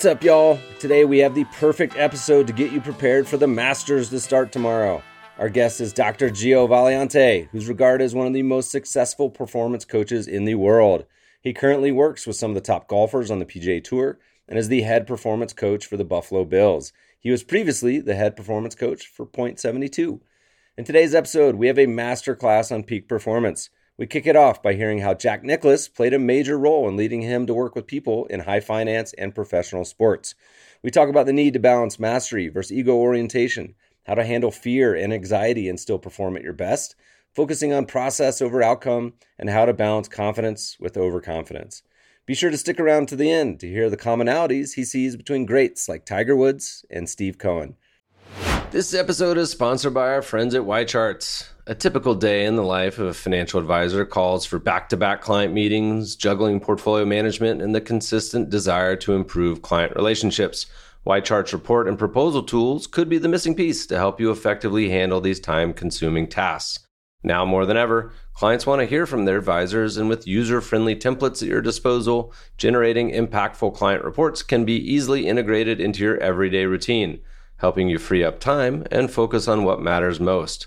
What's up, y'all? Today we have the perfect episode to get you prepared for the Masters to start tomorrow. Our guest is Dr. Gio Valiante, who's regarded as one of the most successful performance coaches in the world. He currently works with some of the top golfers on the PGA Tour and is the head performance coach for the Buffalo Bills. He was previously the head performance coach for Point 72. In today's episode, we have a master class on peak performance. We kick it off by hearing how Jack Nicklaus played a major role in leading him to work with people in high finance and professional sports. We talk about the need to balance mastery versus ego orientation, how to handle fear and anxiety and still perform at your best, focusing on process over outcome, and how to balance confidence with overconfidence. Be sure to stick around to the end to hear the commonalities he sees between greats like Tiger Woods and Steve Cohen. This episode is sponsored by our friends at YCharts. A typical day in the life of a financial advisor calls for back to back client meetings, juggling portfolio management, and the consistent desire to improve client relationships. YCharts report and proposal tools could be the missing piece to help you effectively handle these time consuming tasks. Now more than ever, clients want to hear from their advisors, and with user friendly templates at your disposal, generating impactful client reports can be easily integrated into your everyday routine helping you free up time and focus on what matters most,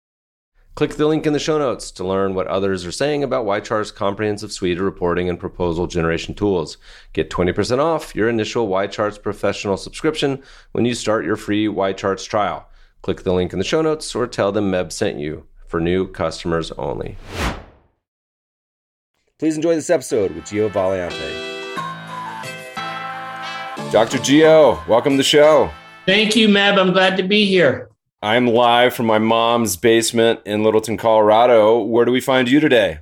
Click the link in the show notes to learn what others are saying about YChart's comprehensive suite of reporting and proposal generation tools. Get 20% off your initial YCharts professional subscription when you start your free YCharts trial. Click the link in the show notes or tell them Meb sent you for new customers only. Please enjoy this episode with Gio Valiante. Dr. Gio, welcome to the show. Thank you, Meb. I'm glad to be here. I'm live from my mom's basement in Littleton, Colorado. Where do we find you today?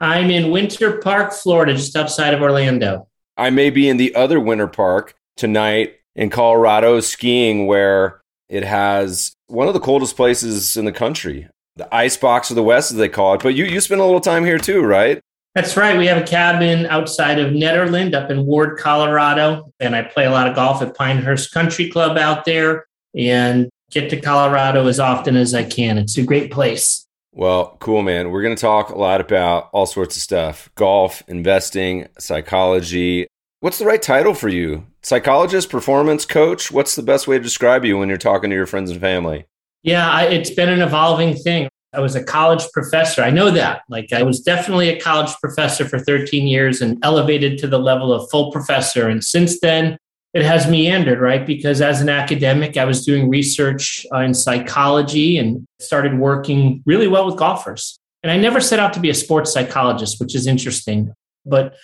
I'm in Winter Park, Florida, just outside of Orlando. I may be in the other winter park tonight in Colorado skiing, where it has one of the coldest places in the country. The ice box of the West, as they call it. But you, you spend a little time here too, right? That's right. We have a cabin outside of Nederland up in Ward, Colorado. And I play a lot of golf at Pinehurst Country Club out there. And get to Colorado as often as I can. It's a great place. Well, cool, man. We're going to talk a lot about all sorts of stuff golf, investing, psychology. What's the right title for you? Psychologist, performance coach? What's the best way to describe you when you're talking to your friends and family? Yeah, I, it's been an evolving thing. I was a college professor. I know that. Like, I was definitely a college professor for 13 years and elevated to the level of full professor. And since then, it has meandered, right? Because as an academic, I was doing research uh, in psychology and started working really well with golfers. And I never set out to be a sports psychologist, which is interesting. But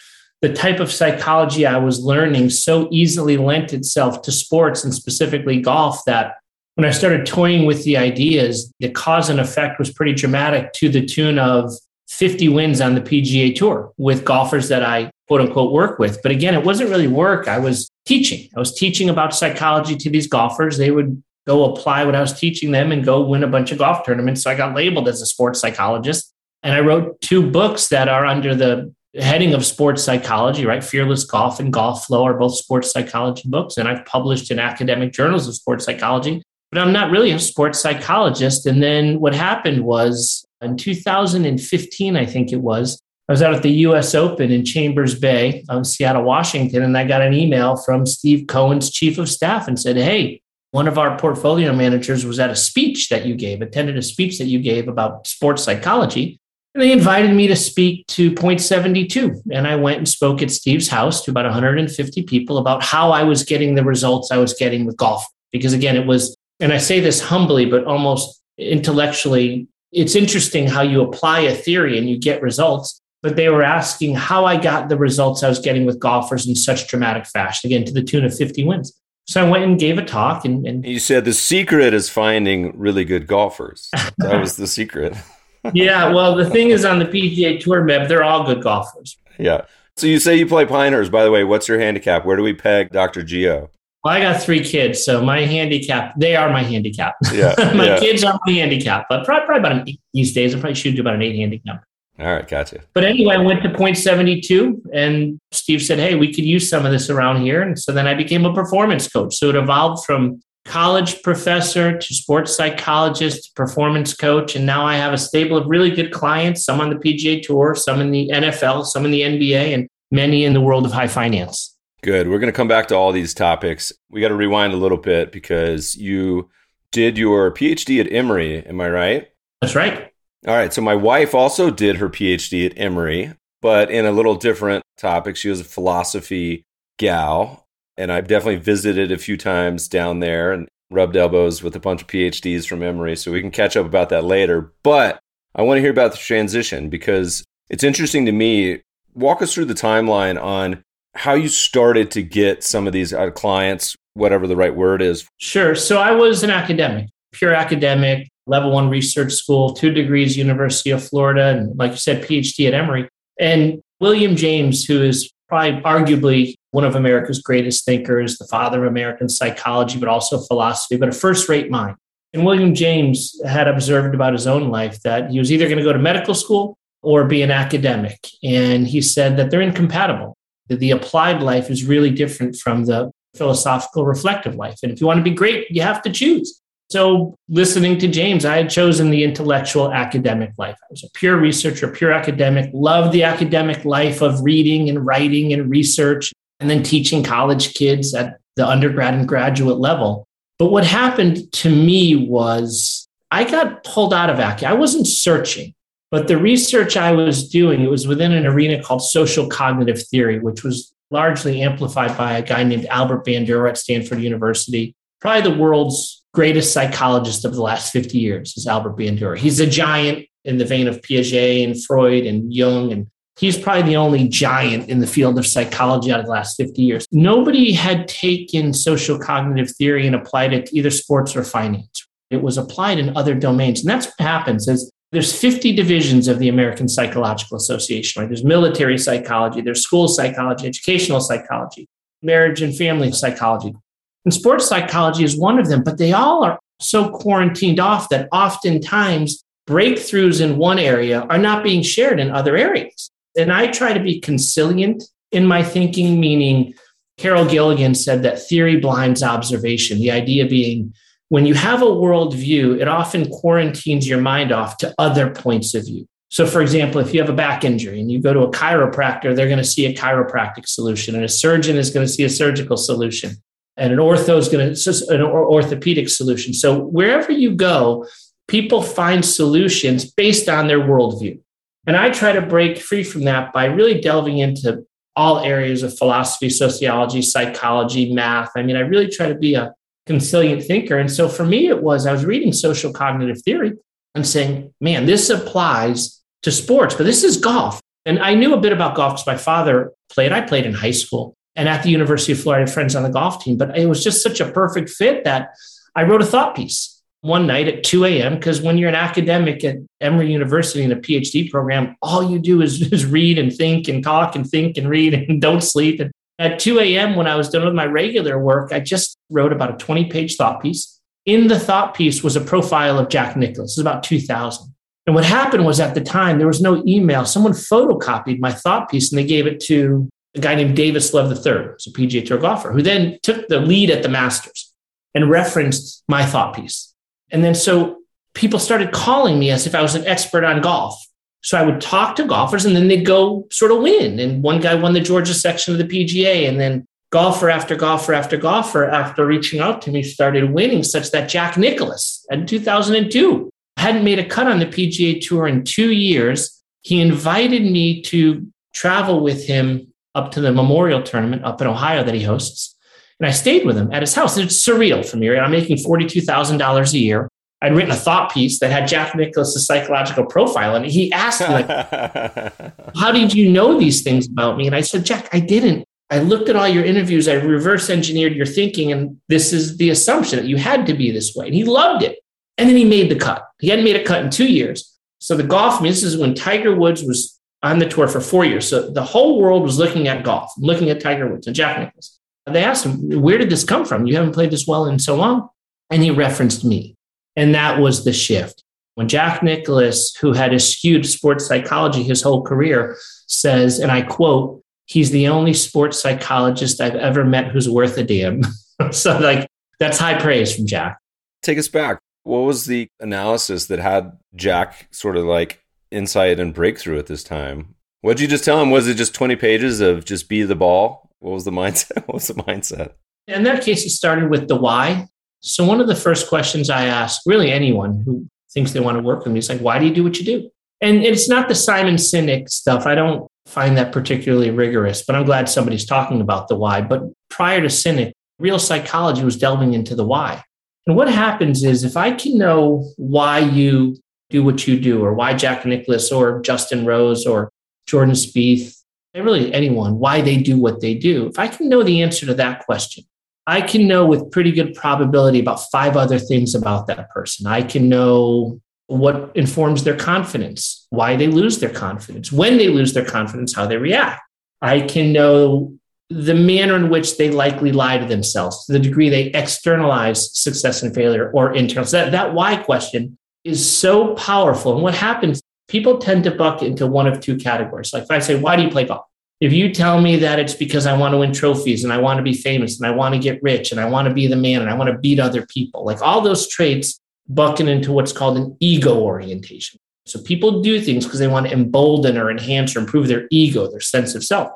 the type of psychology I was learning so easily lent itself to sports and specifically golf that when I started toying with the ideas, the cause and effect was pretty dramatic to the tune of 50 wins on the PGA Tour with golfers that I quote unquote work with. But again, it wasn't really work. I was teaching. I was teaching about psychology to these golfers. They would go apply what I was teaching them and go win a bunch of golf tournaments. So I got labeled as a sports psychologist. And I wrote two books that are under the heading of sports psychology, right? Fearless Golf and Golf Flow are both sports psychology books. And I've published in academic journals of sports psychology, but I'm not really a sports psychologist. And then what happened was in 2015, I think it was, I was out at the US Open in Chambers Bay on Seattle, Washington, and I got an email from Steve Cohen's chief of staff and said, Hey, one of our portfolio managers was at a speech that you gave, attended a speech that you gave about sports psychology. And they invited me to speak to Point 72. And I went and spoke at Steve's house to about 150 people about how I was getting the results I was getting with golf. Because again, it was And I say this humbly, but almost intellectually, it's interesting how you apply a theory and you get results. But they were asking how I got the results I was getting with golfers in such dramatic fashion, again, to the tune of 50 wins. So I went and gave a talk. And, and you said the secret is finding really good golfers. That was the secret. yeah. Well, the thing is on the PGA Tour map, they're all good golfers. Yeah. So you say you play Pinehurst. By the way, what's your handicap? Where do we peg Dr. Gio? Well, I got three kids, so my handicap, they are my handicap. Yeah. my yeah. kids are my handicap, but probably, probably about an eight these days. I probably should do about an eight handicap. All right, gotcha. But anyway, I went to point 72 and Steve said, Hey, we could use some of this around here. And so then I became a performance coach. So it evolved from college professor to sports psychologist to performance coach. And now I have a stable of really good clients, some on the PGA Tour, some in the NFL, some in the NBA, and many in the world of high finance. Good. We're going to come back to all these topics. We got to rewind a little bit because you did your PhD at Emory. Am I right? That's right. All right. So my wife also did her PhD at Emory, but in a little different topic. She was a philosophy gal. And I've definitely visited a few times down there and rubbed elbows with a bunch of PhDs from Emory. So we can catch up about that later. But I want to hear about the transition because it's interesting to me. Walk us through the timeline on how you started to get some of these uh, clients, whatever the right word is. Sure. So I was an academic, pure academic, level one research school, two degrees, University of Florida, and like you said, PhD at Emory. And William James, who is probably arguably one of America's greatest thinkers, the father of American psychology, but also philosophy, but a first rate mind. And William James had observed about his own life that he was either going to go to medical school or be an academic. And he said that they're incompatible, that the applied life is really different from the philosophical reflective life. And if you want to be great, you have to choose. So, listening to James, I had chosen the intellectual academic life. I was a pure researcher, pure academic, loved the academic life of reading and writing and research, and then teaching college kids at the undergrad and graduate level. But what happened to me was I got pulled out of academia. I wasn't searching, but the research I was doing, it was within an arena called social cognitive theory, which was largely amplified by a guy named Albert Bandura at Stanford University, probably the world's greatest psychologist of the last 50 years is Albert Bandura. He's a giant in the vein of Piaget and Freud and Jung, and he's probably the only giant in the field of psychology out of the last 50 years. Nobody had taken social cognitive theory and applied it to either sports or finance. It was applied in other domains. And that's what happens is there's 50 divisions of the American Psychological Association, right? There's military psychology, there's school psychology, educational psychology, marriage and family psychology, and sports psychology is one of them, but they all are so quarantined off that oftentimes breakthroughs in one area are not being shared in other areas. And I try to be consilient in my thinking, meaning Carol Gilligan said that theory blinds observation, the idea being when you have a worldview, it often quarantines your mind off to other points of view. So, for example, if you have a back injury and you go to a chiropractor, they're going to see a chiropractic solution, and a surgeon is going to see a surgical solution and an ortho is going to an orthopedic solution. So wherever you go, people find solutions based on their worldview. And I try to break free from that by really delving into all areas of philosophy, sociology, psychology, math. I mean, I really try to be a consilient thinker. And so for me, it was I was reading social cognitive theory and saying, man, this applies to sports, but this is golf. And I knew a bit about golf because my father played. I played in high school and at the University of Florida, friends on the golf team. But it was just such a perfect fit that I wrote a thought piece one night at 2 a.m. Because when you're an academic at Emory University in a PhD program, all you do is, is read and think and talk and think and read and don't sleep. And at 2 a.m., when I was done with my regular work, I just wrote about a 20 page thought piece. In the thought piece was a profile of Jack Nicklaus. It was about 2000. And what happened was at the time, there was no email. Someone photocopied my thought piece and they gave it to a guy named Davis Love III, a PGA Tour golfer, who then took the lead at the Masters and referenced my thought piece. And then so people started calling me as if I was an expert on golf. So I would talk to golfers and then they'd go sort of win. And one guy won the Georgia section of the PGA. And then golfer after golfer after golfer, after reaching out to me, started winning, such that Jack Nicklaus in 2002 hadn't made a cut on the PGA Tour in two years. He invited me to travel with him up to the Memorial Tournament up in Ohio that he hosts. And I stayed with him at his house. It's surreal for me. Right? I'm making $42,000 a year. I'd written a thought piece that had Jack Nicklaus's psychological profile. And he asked me, like, how did you know these things about me? And I said, Jack, I didn't. I looked at all your interviews. I reverse engineered your thinking. And this is the assumption that you had to be this way. And he loved it. And then he made the cut. He hadn't made a cut in two years. So the golf, this is when Tiger Woods was on the tour for four years. So the whole world was looking at golf, looking at Tiger Woods and Jack Nicklaus. They asked him, Where did this come from? You haven't played this well in so long. And he referenced me. And that was the shift. When Jack Nicklaus, who had eschewed sports psychology his whole career, says, and I quote, he's the only sports psychologist I've ever met who's worth a damn. so, like, that's high praise from Jack. Take us back. What was the analysis that had Jack sort of like insight and breakthrough at this time? What did you just tell him? Was it just 20 pages of just be the ball? What was the mindset? What was the mindset? In that case, it started with the why. So one of the first questions I ask really anyone who thinks they want to work with me is like, why do you do what you do? And it's not the Simon Sinek stuff. I don't find that particularly rigorous, but I'm glad somebody's talking about the why. But prior to Sinek, real psychology was delving into the why. And what happens is if I can know why you do what you do, or why Jack Nicklaus or Justin Rose or Jordan Spieth, really anyone, why they do what they do, if I can know the answer to that question, I can know with pretty good probability about five other things about that person. I can know what informs their confidence, why they lose their confidence, when they lose their confidence, how they react. I can know the manner in which they likely lie to themselves, to the degree they externalize success and failure or internal. So that, that why question is so powerful. And what happens, people tend to buck into one of two categories. Like if I say, why do you play golf? If you tell me that it's because I want to win trophies and I want to be famous and I want to get rich and I want to be the man and I want to beat other people, like all those traits bucking into what's called an ego orientation. So people do things because they want to embolden or enhance or improve their ego, their sense of self.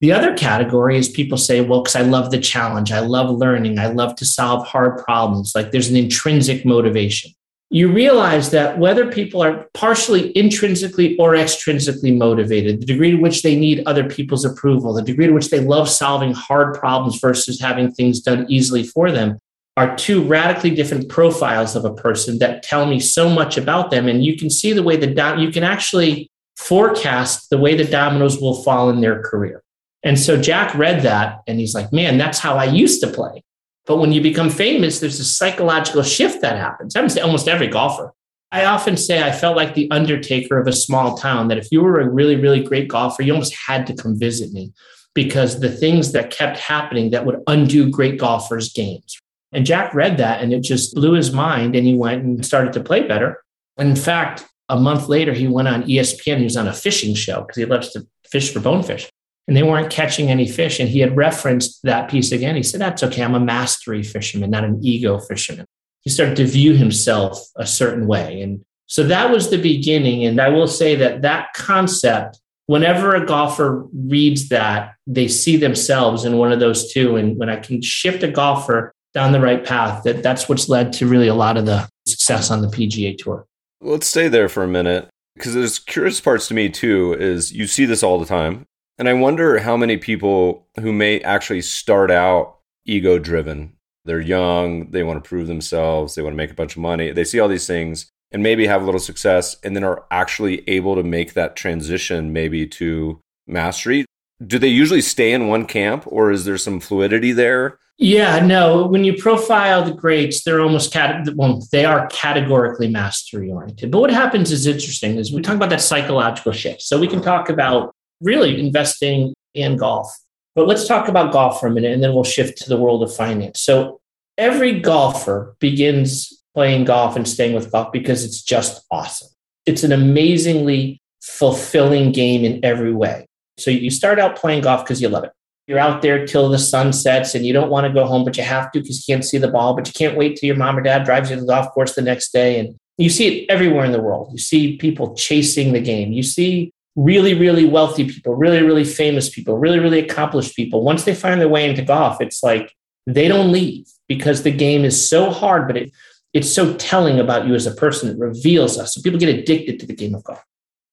The other category is people say, well, because I love the challenge, I love learning, I love to solve hard problems. Like there's an intrinsic motivation you realize that whether people are partially intrinsically or extrinsically motivated, the degree to which they need other people's approval, the degree to which they love solving hard problems versus having things done easily for them, are two radically different profiles of a person that tell me so much about them. And you can see the way the you can actually forecast the way the dominoes will fall in their career. And so Jack read that and he's like, man, that's how I used to play. But when you become famous, there's a psychological shift that happens. almost every golfer. I often say I felt like the undertaker of a small town, that if you were a really, really great golfer, you almost had to come visit me because the things that kept happening that would undo great golfers' games. And Jack read that and it just blew his mind and he went and started to play better. And in fact, a month later, he went on ESPN. He was on a fishing show because he loves to fish for bonefish and they weren't catching any fish. And he had referenced that piece again. He said, That's okay. I'm a mastery fisherman, not an ego fisherman. He started to view himself a certain way. And so that was the beginning. And I will say that that concept, whenever a golfer reads that, they see themselves in one of those two. And when I can shift a golfer down the right path, that that's what's led to really a lot of the success on the PGA Tour. Let's stay there for a minute because there's curious parts to me too. Is you see this all the time and I wonder how many people who may actually start out ego driven. They're young, they want to prove themselves, they want to make a bunch of money. They see all these things and maybe have a little success and then are actually able to make that transition maybe to mastery. Do they usually stay in one camp or is there some fluidity there? Yeah, no. When you profile the greats, they're almost cat- well, they are categorically mastery oriented. But what happens is interesting is we talk about that psychological shift. So we can talk about really investing in golf. But let's talk about golf for a minute and then we'll shift to the world of finance. So every golfer begins playing golf and staying with golf because it's just awesome. It's an amazingly fulfilling game in every way. So you start out playing golf because you love it. You're out there till the sun sets and you don't want to go home, but you have to because you can't see the ball, but you can't wait till your mom or dad drives you to the golf course the next day. And you see it everywhere in the world. You see people chasing the game. You see really, really wealthy people, really, really famous people, really, really accomplished people, once they find their way into golf, it's like they don't leave because the game is so hard, but it, it's so telling about you as a person. It reveals us. So people get addicted to the game of golf.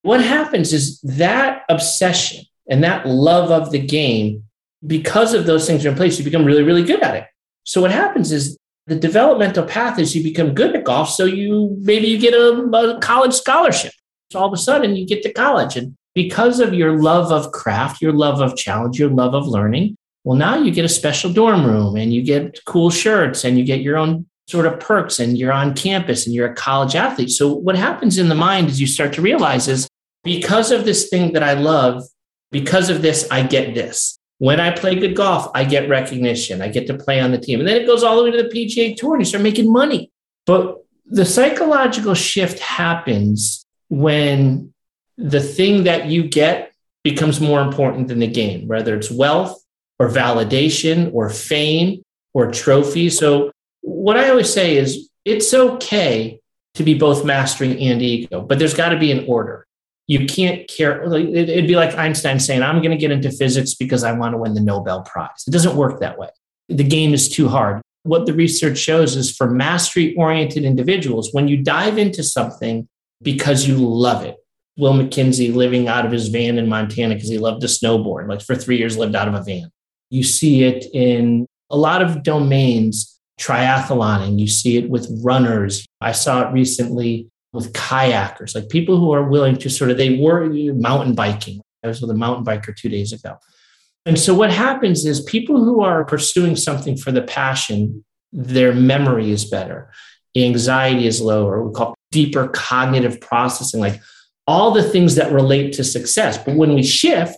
What happens is that obsession and that love of the game because of those things are in place, you become really, really good at it. So what happens is the developmental path is you become good at golf. So you maybe you get a, a college scholarship. All of a sudden you get to college. And because of your love of craft, your love of challenge, your love of learning, well, now you get a special dorm room and you get cool shirts and you get your own sort of perks and you're on campus and you're a college athlete. So what happens in the mind is you start to realize is because of this thing that I love, because of this, I get this. When I play good golf, I get recognition. I get to play on the team. And then it goes all the way to the PGA Tour and you start making money. But the psychological shift happens when the thing that you get becomes more important than the game, whether it's wealth or validation or fame or trophy. So, what I always say is it's okay to be both mastery and ego, but there's got to be an order you can't care. It'd be like Einstein saying, I'm going to get into physics because I want to win the Nobel Prize. It doesn't work that way. The game is too hard. What the research shows is for mastery oriented individuals, when you dive into something because you love it, Will McKenzie living out of his van in Montana because he loved to snowboard, like for three years lived out of a van. You see it in a lot of domains, triathloning, you see it with runners. I saw it recently with kayakers, like people who are willing to sort of, they were mountain biking. I was with a mountain biker two days ago. And so what happens is people who are pursuing something for the passion, their memory is better, anxiety is lower, we call deeper cognitive processing, like all the things that relate to success. But when we shift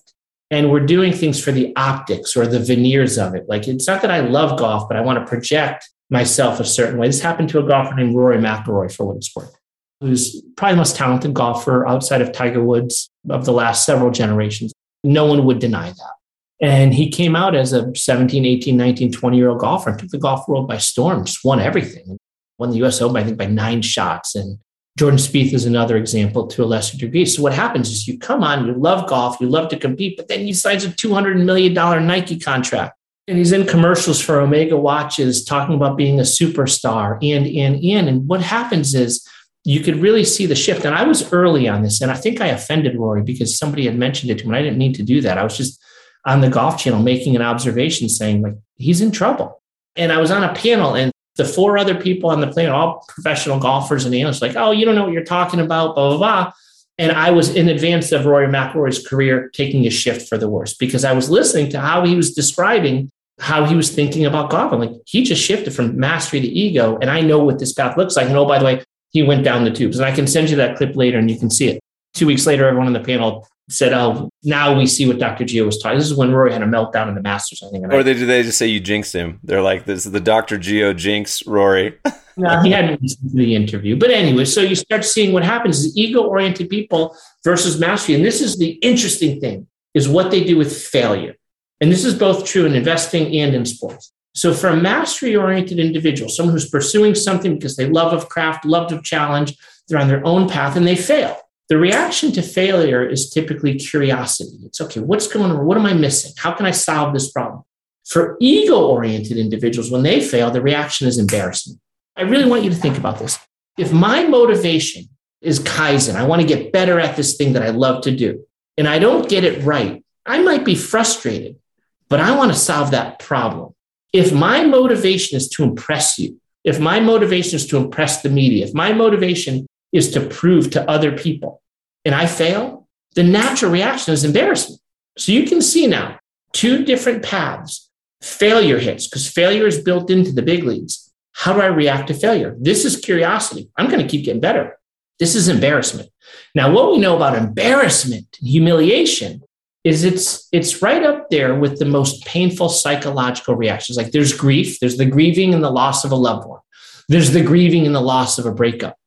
and we're doing things for the optics or the veneers of it, like it's not that I love golf, but I want to project myself a certain way. This happened to a golfer named Rory McIlroy for what it's worth who's probably the most talented golfer outside of Tiger Woods of the last several generations. No one would deny that. And he came out as a 17, 18, 19, 20 year old golfer and took the golf world by storm, just won everything. Won the US Open, I think, by nine shots. And Jordan Spieth is another example to a lesser degree. So what happens is you come on, you love golf, you love to compete, but then he signs a $200 million Nike contract. And he's in commercials for Omega watches talking about being a superstar and, and, and. And what happens is you could really see the shift. And I was early on this, and I think I offended Rory because somebody had mentioned it to. And I didn't need to do that. I was just on the golf channel making an observation saying, like, he's in trouble. And I was on a panel, and the four other people on the planet, all professional golfers and analysts, like, oh, you don't know what you're talking about, blah, blah, blah. And I was in advance of Rory McIlroy's career taking a shift for the worse because I was listening to how he was describing how he was thinking about golf. I'm like, he just shifted from mastery to ego. And I know what this path looks like. And oh, by the way, he went down the tubes. And I can send you that clip later and you can see it. Two weeks later, everyone on the panel said, Oh, now we see what Dr. Gio was talking. This is when Rory had a meltdown in the Masters, I think. Or they, did they just say you jinxed him? They're like, This is the Dr. Gio jinx Rory. no, he hadn't listened to the interview. But anyway, so you start seeing what happens is ego oriented people versus mastery. And this is the interesting thing is what they do with failure. And this is both true in investing and in sports. So, for a mastery oriented individual, someone who's pursuing something because they love of craft, love of challenge, they're on their own path and they fail. The reaction to failure is typically curiosity. It's okay, what's going on? What am I missing? How can I solve this problem? For ego oriented individuals, when they fail, the reaction is embarrassment. I really want you to think about this. If my motivation is Kaizen, I want to get better at this thing that I love to do, and I don't get it right, I might be frustrated, but I want to solve that problem if my motivation is to impress you, if my motivation is to impress the media, if my motivation is to prove to other people and I fail, the natural reaction is embarrassment. So you can see now two different paths. Failure hits because failure is built into the big leagues. How do I react to failure? This is curiosity. I'm going to keep getting better. This is embarrassment. Now, what we know about embarrassment, humiliation, is it's it's right up there with the most painful psychological reactions. Like there's grief, there's the grieving and the loss of a loved one, there's the grieving and the loss of a breakup,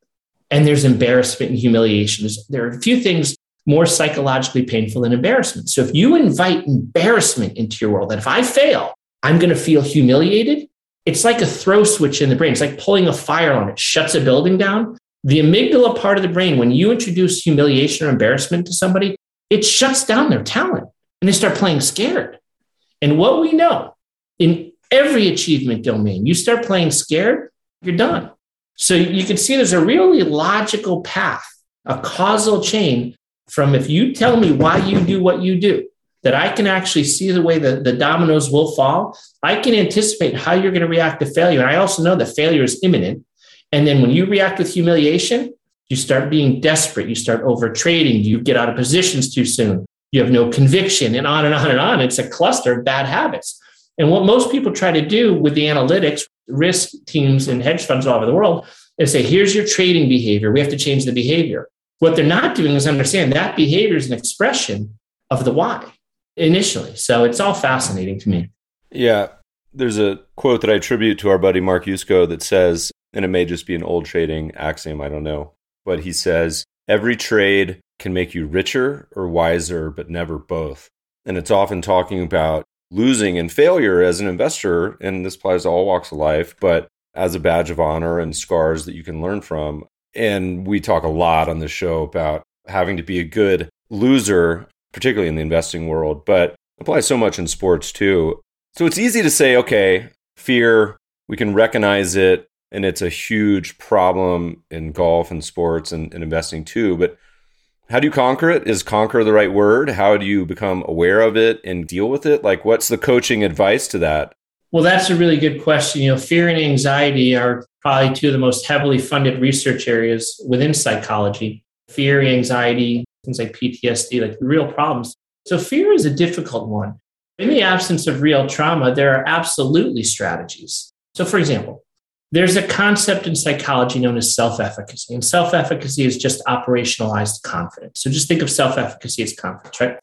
and there's embarrassment and humiliation. There are a few things more psychologically painful than embarrassment. So if you invite embarrassment into your world, that if I fail, I'm going to feel humiliated. It's like a throw switch in the brain. It's like pulling a fire on it, shuts a building down. The amygdala part of the brain, when you introduce humiliation or embarrassment to somebody, it shuts down their talent and they start playing scared. And what we know in every achievement domain, you start playing scared, you're done. So you can see there's a really logical path, a causal chain from if you tell me why you do what you do, that I can actually see the way that the dominoes will fall. I can anticipate how you're going to react to failure. And I also know that failure is imminent. And then when you react with humiliation, you start being desperate. You start over trading. You get out of positions too soon. You have no conviction, and on and on and on. It's a cluster of bad habits. And what most people try to do with the analytics, risk teams and hedge funds all over the world, is say, here's your trading behavior. We have to change the behavior. What they're not doing is understand that behavior is an expression of the why initially. So it's all fascinating to me. Yeah. There's a quote that I attribute to our buddy Mark Yusko that says, and it may just be an old trading axiom, I don't know, but he says, every trade can make you richer or wiser, but never both. And it's often talking about losing and failure as an investor, and this applies to all walks of life, but as a badge of honor and scars that you can learn from. And we talk a lot on the show about having to be a good loser, particularly in the investing world, but applies so much in sports too. So it's easy to say, okay, fear, we can recognize it, and it's a huge problem in golf and sports and, and investing too. But how do you conquer it? Is conquer the right word? How do you become aware of it and deal with it? Like, what's the coaching advice to that? Well, that's a really good question. You know, fear and anxiety are probably two of the most heavily funded research areas within psychology. Fear, anxiety, things like PTSD, like real problems. So, fear is a difficult one. In the absence of real trauma, there are absolutely strategies. So, for example, there's a concept in psychology known as self efficacy, and self efficacy is just operationalized confidence. So, just think of self efficacy as confidence, right?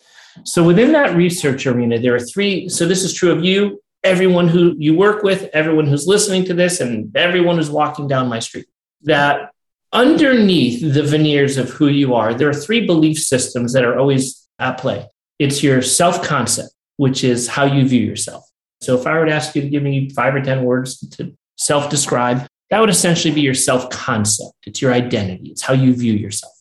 So, within that research arena, there are three. So, this is true of you, everyone who you work with, everyone who's listening to this, and everyone who's walking down my street, that underneath the veneers of who you are, there are three belief systems that are always at play. It's your self concept, which is how you view yourself. So if I were to ask you to give me five or 10 words to self describe, that would essentially be your self concept. It's your identity, it's how you view yourself.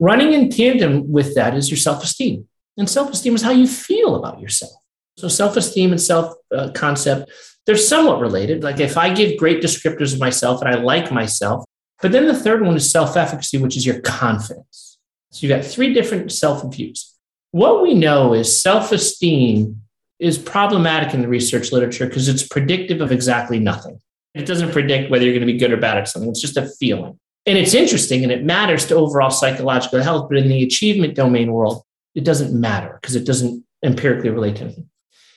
Running in tandem with that is your self esteem. And self esteem is how you feel about yourself. So self esteem and self uh, concept, they're somewhat related. Like if I give great descriptors of myself and I like myself, but then the third one is self efficacy, which is your confidence. So you've got three different self views. What we know is self esteem is problematic in the research literature because it's predictive of exactly nothing. It doesn't predict whether you're going to be good or bad at something, it's just a feeling. And it's interesting and it matters to overall psychological health, but in the achievement domain world, it doesn't matter because it doesn't empirically relate to anything.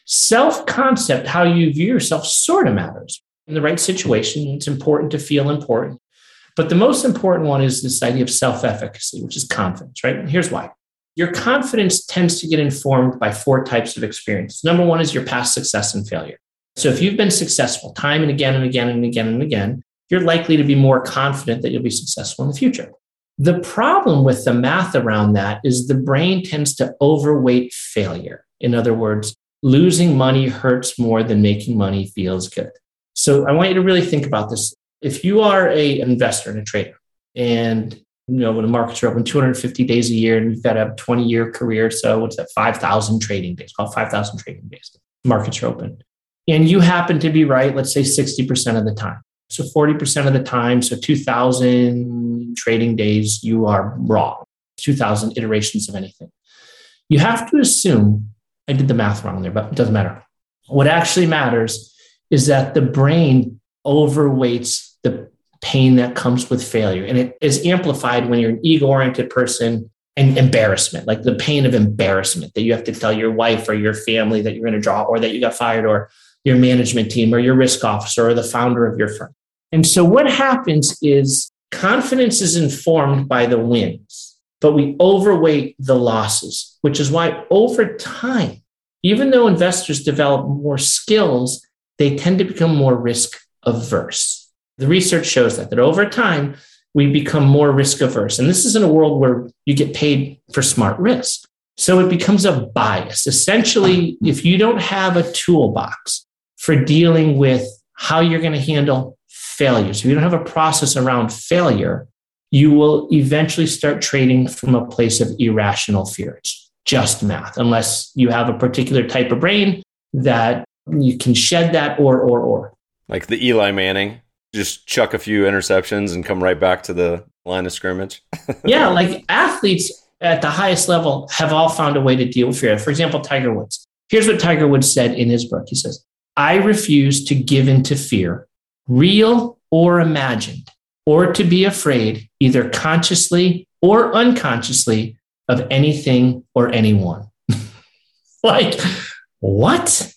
Self concept, how you view yourself, sort of matters. In the right situation, it's important to feel important. But the most important one is this idea of self efficacy, which is confidence, right? And here's why. Your confidence tends to get informed by four types of experience. Number one is your past success and failure. So if you've been successful time and again and again and again and again, you're likely to be more confident that you'll be successful in the future. The problem with the math around that is the brain tends to overweight failure. In other words, losing money hurts more than making money feels good. So I want you to really think about this. If you are a, investor and a trader, and you know when the markets are open 250 days a year, and you've got a 20 year career, so what's that? 5,000 trading days. Called 5,000 trading days. Markets are open, and you happen to be right. Let's say 60% of the time. So 40% of the time, so 2,000 trading days, you are wrong. 2,000 iterations of anything. You have to assume I did the math wrong there, but it doesn't matter. What actually matters is that the brain overweights the pain that comes with failure. And it is amplified when you're an ego oriented person and embarrassment, like the pain of embarrassment that you have to tell your wife or your family that you're going to draw or that you got fired or your management team or your risk officer or the founder of your firm. And so what happens is confidence is informed by the wins, but we overweight the losses, which is why over time, even though investors develop more skills, they tend to become more risk averse. The research shows that, that over time, we become more risk averse. And this is in a world where you get paid for smart risk. So it becomes a bias. Essentially, if you don't have a toolbox for dealing with how you're going to handle failures, if you don't have a process around failure, you will eventually start trading from a place of irrational fear. It's just math, unless you have a particular type of brain that you can shed that or, or, or. Like the Eli Manning, just chuck a few interceptions and come right back to the line of scrimmage. yeah, like athletes at the highest level have all found a way to deal with fear. For example, Tiger Woods. Here's what Tiger Woods said in his book. He says, I refuse to give in to fear, real or imagined, or to be afraid, either consciously or unconsciously, of anything or anyone. like, what?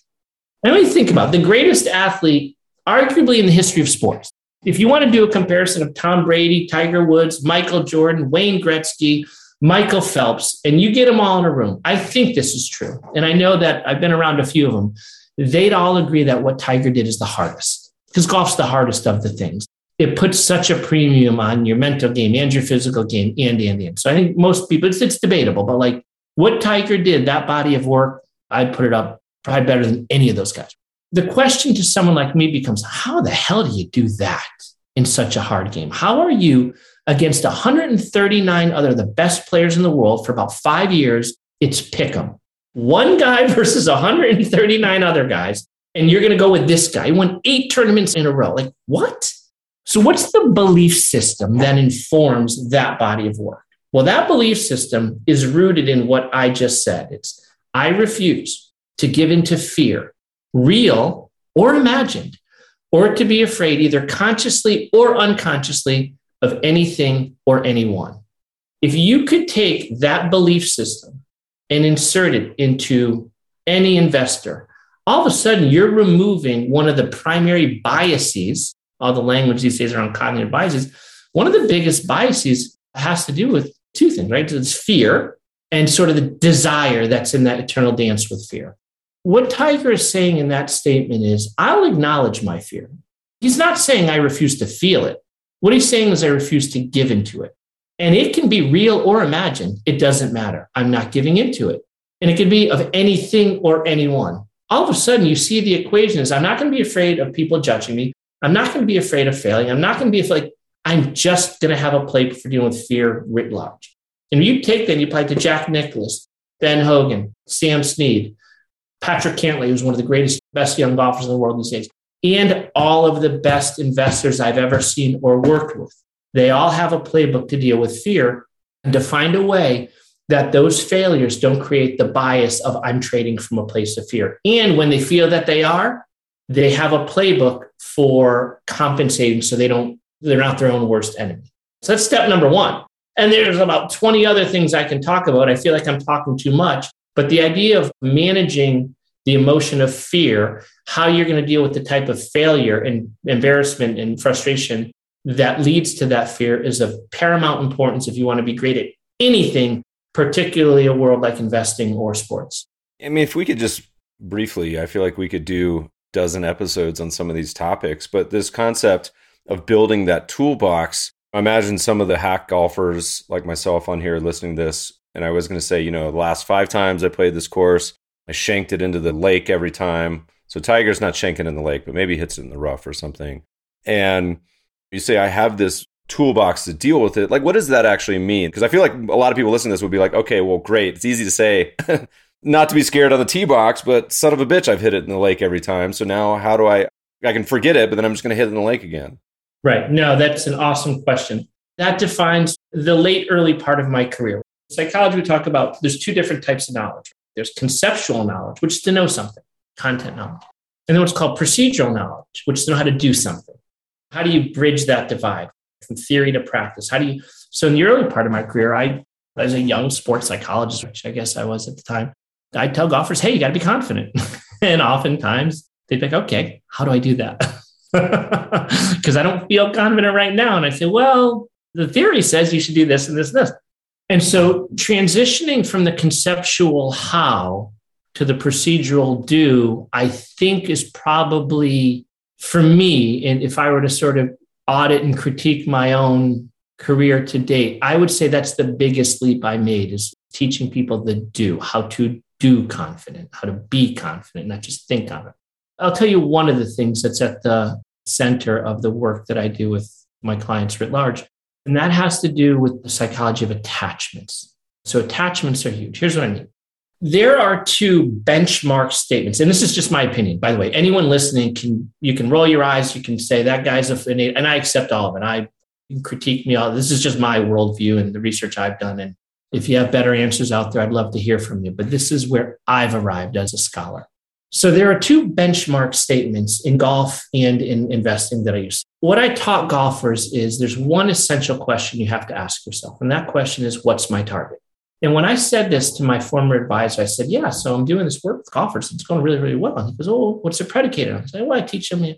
Let me think about it. the greatest athlete, arguably in the history of sports. If you want to do a comparison of Tom Brady, Tiger Woods, Michael Jordan, Wayne Gretzky, Michael Phelps, and you get them all in a room, I think this is true. And I know that I've been around a few of them. They'd all agree that what Tiger did is the hardest because golf's the hardest of the things. It puts such a premium on your mental game and your physical game and, and, and. So I think most people, it's, it's debatable, but like what Tiger did, that body of work, I'd put it up probably better than any of those guys. The question to someone like me becomes how the hell do you do that in such a hard game? How are you against 139 other the best players in the world for about five years? It's pick 'em. One guy versus 139 other guys, and you're going to go with this guy. He won eight tournaments in a row. Like, what? So, what's the belief system that informs that body of work? Well, that belief system is rooted in what I just said. It's I refuse to give into fear, real or imagined, or to be afraid either consciously or unconsciously of anything or anyone. If you could take that belief system and insert it into any investor, all of a sudden you're removing one of the primary biases, all the language these days around cognitive biases. One of the biggest biases has to do with two things, right? It's fear and sort of the desire that's in that eternal dance with fear. What Tiger is saying in that statement is, I'll acknowledge my fear. He's not saying I refuse to feel it. What he's saying is, I refuse to give into it. And it can be real or imagined. It doesn't matter. I'm not giving into it. And it can be of anything or anyone. All of a sudden, you see the equation is I'm not going to be afraid of people judging me. I'm not going to be afraid of failing. I'm not going to be afraid. I'm just going to have a playbook for dealing with fear writ large. And you take that and you apply to Jack Nicklaus, Ben Hogan, Sam Snead, Patrick Cantlay, who's one of the greatest, best young golfers in the world these days, and all of the best investors I've ever seen or worked with. They all have a playbook to deal with fear and to find a way that those failures don't create the bias of I'm trading from a place of fear. And when they feel that they are, they have a playbook for compensating so they don't, they're not their own worst enemy. So that's step number one. And there's about 20 other things I can talk about. I feel like I'm talking too much, but the idea of managing the emotion of fear, how you're going to deal with the type of failure and embarrassment and frustration that leads to that fear is of paramount importance if you want to be great at anything, particularly a world like investing or sports. I mean, if we could just briefly, I feel like we could do dozen episodes on some of these topics, but this concept of building that toolbox, I imagine some of the hack golfers like myself on here listening to this and I was going to say, you know, the last five times I played this course, I shanked it into the lake every time. So Tiger's not shanking in the lake, but maybe hits it in the rough or something. And you say, I have this toolbox to deal with it. Like, what does that actually mean? Because I feel like a lot of people listening to this would be like, okay, well, great. It's easy to say not to be scared on the tee box, but son of a bitch, I've hit it in the lake every time. So now how do I, I can forget it, but then I'm just going to hit it in the lake again. Right. No, that's an awesome question. That defines the late, early part of my career psychology, we talk about there's two different types of knowledge. There's conceptual knowledge, which is to know something, content knowledge. And then what's called procedural knowledge, which is to know how to do something. How do you bridge that divide from theory to practice? How do you? So in the early part of my career, I, as a young sports psychologist, which I guess I was at the time, I'd tell golfers, hey, you got to be confident. and oftentimes they'd be like, okay, how do I do that? Because I don't feel confident right now. And I say, well, the theory says you should do this and this and this. And so transitioning from the conceptual how to the procedural do, I think is probably for me, and if I were to sort of audit and critique my own career to date, I would say that's the biggest leap I made is teaching people the do, how to do confident, how to be confident, not just think on it. I'll tell you one of the things that's at the center of the work that I do with my clients writ large and that has to do with the psychology of attachments. So attachments are huge. Here's what I mean. There are two benchmark statements, and this is just my opinion, by the way. Anyone listening can you can roll your eyes, you can say that guy's a and I accept all of it. I critique me all. This is just my worldview and the research I've done, and If you have better answers out there, I'd love to hear from you. But this is where I've arrived as a scholar. So there are two benchmark statements in golf and in investing that I use. What I taught golfers is there's one essential question you have to ask yourself. And that question is, what's my target? And when I said this to my former advisor, I said, yeah, so I'm doing this work with golfers. It's going really, really well. And he goes, oh, what's it predicated on? I said, well, I teach them. And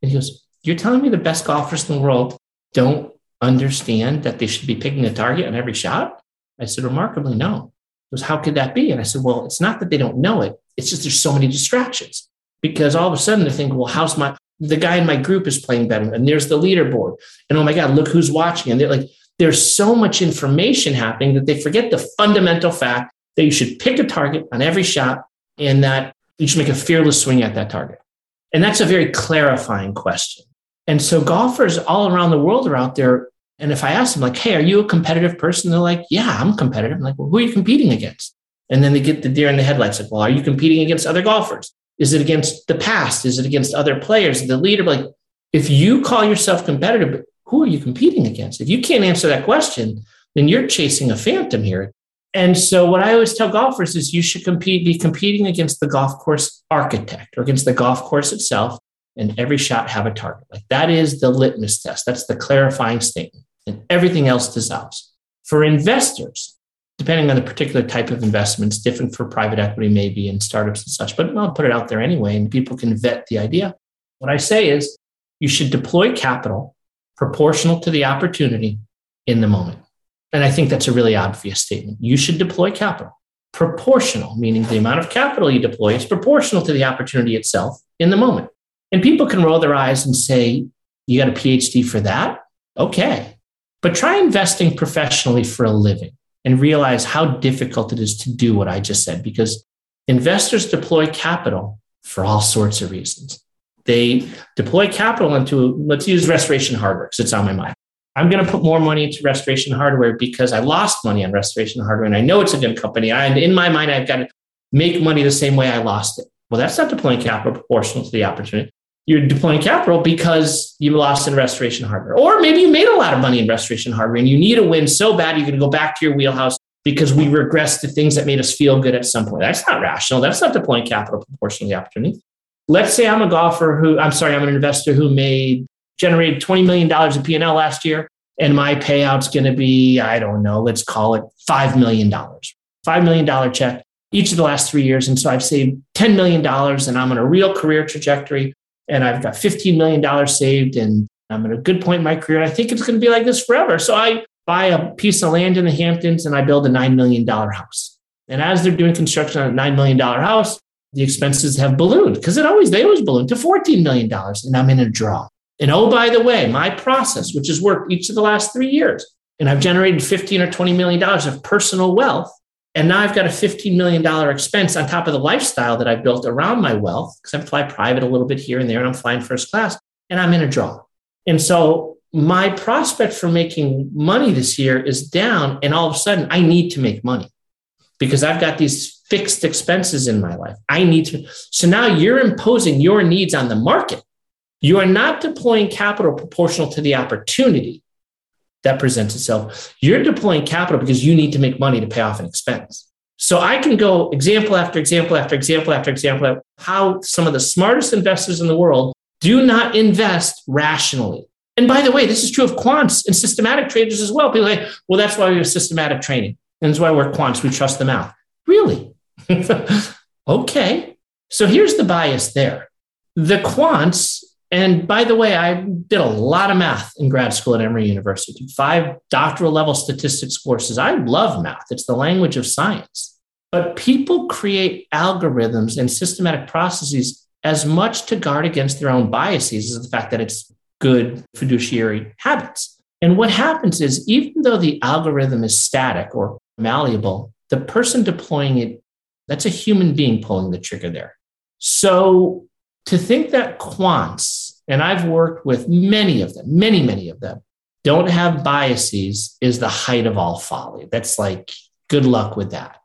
he goes, you're telling me the best golfers in the world don't understand that they should be picking a target on every shot? I said, remarkably, no. He goes, how could that be? And I said, well, it's not that they don't know it. It's just there's so many distractions because all of a sudden they think, well, how's my the guy in my group is playing better, and there's the leaderboard, and oh my god, look who's watching, and they're like, there's so much information happening that they forget the fundamental fact that you should pick a target on every shot, and that you should make a fearless swing at that target, and that's a very clarifying question. And so golfers all around the world are out there. And if I ask them, like, hey, are you a competitive person? They're like, yeah, I'm competitive. I'm like, well, who are you competing against? And then they get the deer in the headlights like, well, are you competing against other golfers? Is it against the past? Is it against other players? The leader, like, if you call yourself competitive, who are you competing against? If you can't answer that question, then you're chasing a phantom here. And so what I always tell golfers is you should compete, be competing against the golf course architect or against the golf course itself, and every shot have a target. Like that is the litmus test. That's the clarifying statement. And everything else dissolves. For investors, depending on the particular type of investments, different for private equity, maybe, and startups and such, but I'll put it out there anyway, and people can vet the idea. What I say is you should deploy capital proportional to the opportunity in the moment. And I think that's a really obvious statement. You should deploy capital proportional, meaning the amount of capital you deploy is proportional to the opportunity itself in the moment. And people can roll their eyes and say, You got a PhD for that? Okay. But try investing professionally for a living and realize how difficult it is to do what I just said because investors deploy capital for all sorts of reasons. They deploy capital into, let's use restoration hardware because it's on my mind. I'm going to put more money into restoration hardware because I lost money on restoration hardware and I know it's a good company. And in my mind, I've got to make money the same way I lost it. Well, that's not deploying capital proportional to the opportunity you're deploying capital because you lost in restoration hardware. Or maybe you made a lot of money in restoration hardware and you need a win so bad you're going to go back to your wheelhouse because we regress to things that made us feel good at some point. That's not rational. That's not deploying capital proportional to the opportunity. Let's say I'm a golfer who, I'm sorry, I'm an investor who made generated $20 million in P&L last year and my payout's going to be, I don't know, let's call it $5 million. $5 million check each of the last three years. And so I've saved $10 million and I'm on a real career trajectory and I've got $15 million saved and I'm at a good point in my career. I think it's going to be like this forever. So I buy a piece of land in the Hamptons and I build a $9 million house. And as they're doing construction on a $9 million house, the expenses have ballooned because it always, they always balloon to $14 million and I'm in a draw. And oh, by the way, my process, which has worked each of the last three years, and I've generated 15 or $20 million of personal wealth and now I've got a $15 million expense on top of the lifestyle that I've built around my wealth because I fly private a little bit here and there and I'm flying first class and I'm in a draw. And so my prospect for making money this year is down. And all of a sudden, I need to make money because I've got these fixed expenses in my life. I need to. So now you're imposing your needs on the market. You are not deploying capital proportional to the opportunity that presents itself. You're deploying capital because you need to make money to pay off an expense. So I can go example after example after example after example of how some of the smartest investors in the world do not invest rationally. And by the way, this is true of quants and systematic traders as well. People say, well, that's why we have systematic trading. And that's why we're quants. We trust the math. Really? okay. So here's the bias there. The quants and by the way, I did a lot of math in grad school at Emory University, five doctoral level statistics courses. I love math, it's the language of science. But people create algorithms and systematic processes as much to guard against their own biases as the fact that it's good fiduciary habits. And what happens is, even though the algorithm is static or malleable, the person deploying it, that's a human being pulling the trigger there. So to think that quants, and I've worked with many of them, many, many of them, don't have biases is the height of all folly. That's like, good luck with that.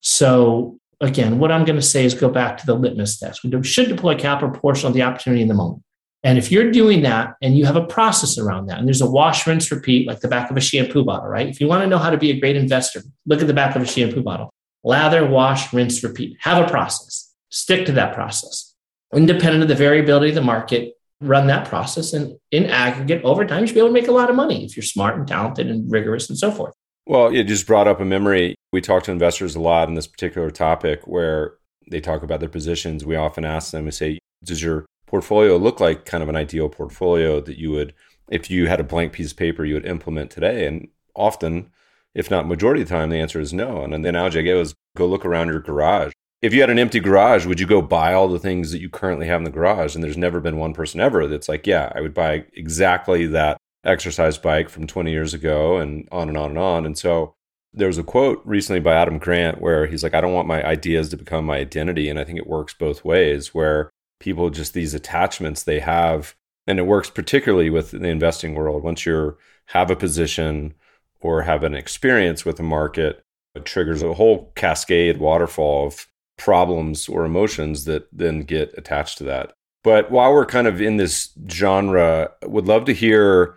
So, again, what I'm going to say is go back to the litmus test. We should deploy capital proportional to the opportunity in the moment. And if you're doing that and you have a process around that, and there's a wash, rinse, repeat, like the back of a shampoo bottle, right? If you want to know how to be a great investor, look at the back of a shampoo bottle. Lather, wash, rinse, repeat. Have a process. Stick to that process. Independent of the variability of the market, run that process. And in aggregate, over time, you should be able to make a lot of money if you're smart and talented and rigorous and so forth. Well, it just brought up a memory. We talk to investors a lot in this particular topic where they talk about their positions. We often ask them, we say, does your portfolio look like kind of an ideal portfolio that you would, if you had a blank piece of paper, you would implement today? And often, if not majority of the time, the answer is no. And the analogy I gave was go look around your garage. If you had an empty garage, would you go buy all the things that you currently have in the garage? And there's never been one person ever that's like, yeah, I would buy exactly that exercise bike from 20 years ago and on and on and on. And so there was a quote recently by Adam Grant where he's like, I don't want my ideas to become my identity. And I think it works both ways, where people just these attachments they have and it works particularly with the investing world. Once you have a position or have an experience with a market it triggers a whole cascade waterfall of problems or emotions that then get attached to that. But while we're kind of in this genre would love to hear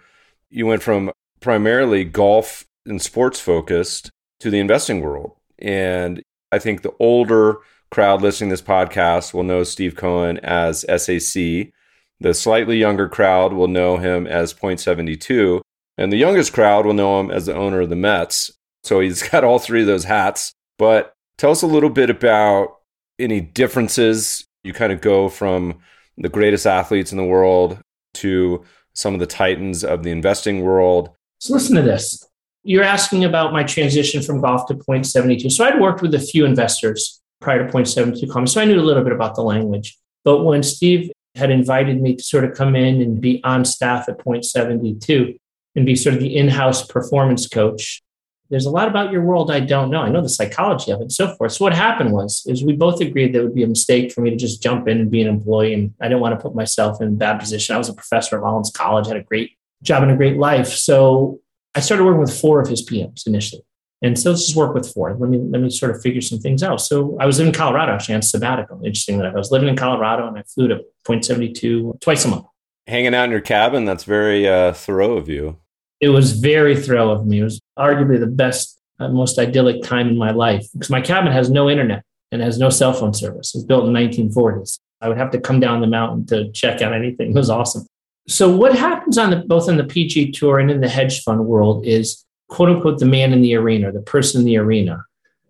you went from primarily golf and sports focused to the investing world. And i think the older crowd listening to this podcast will know Steve Cohen as SAC. The slightly younger crowd will know him as Point 72. And the youngest crowd will know him as the owner of the Mets. So he's got all three of those hats. But tell us a little bit about any differences. You kind of go from the greatest athletes in the world to some of the titans of the investing world. So listen to this. You're asking about my transition from golf to point 72. So I'd worked with a few investors prior to point 72 comments. So I knew a little bit about the language. But when Steve had invited me to sort of come in and be on staff at point 72 and be sort of the in-house performance coach, there's a lot about your world I don't know. I know the psychology of it and so forth. So what happened was is we both agreed that it would be a mistake for me to just jump in and be an employee. And I didn't want to put myself in a bad position. I was a professor at Rollins College, had a great job and a great life. So I started working with four of his PMs initially. And so let's just work with four. Let me let me sort of figure some things out. So I was in Colorado actually on sabbatical. Interesting that I was living in Colorado and I flew to Point Seventy Two twice a month. Hanging out in your cabin. That's very uh, Thoreau of you. It was very thorough of me. It was arguably the best, uh, most idyllic time in my life because my cabin has no internet and has no cell phone service. It was built in the 1940s. I would have to come down the mountain to check out anything. It was awesome. So what happens on the both in the PGA tour and in the hedge fund world is quote unquote the man in the arena, the person in the arena,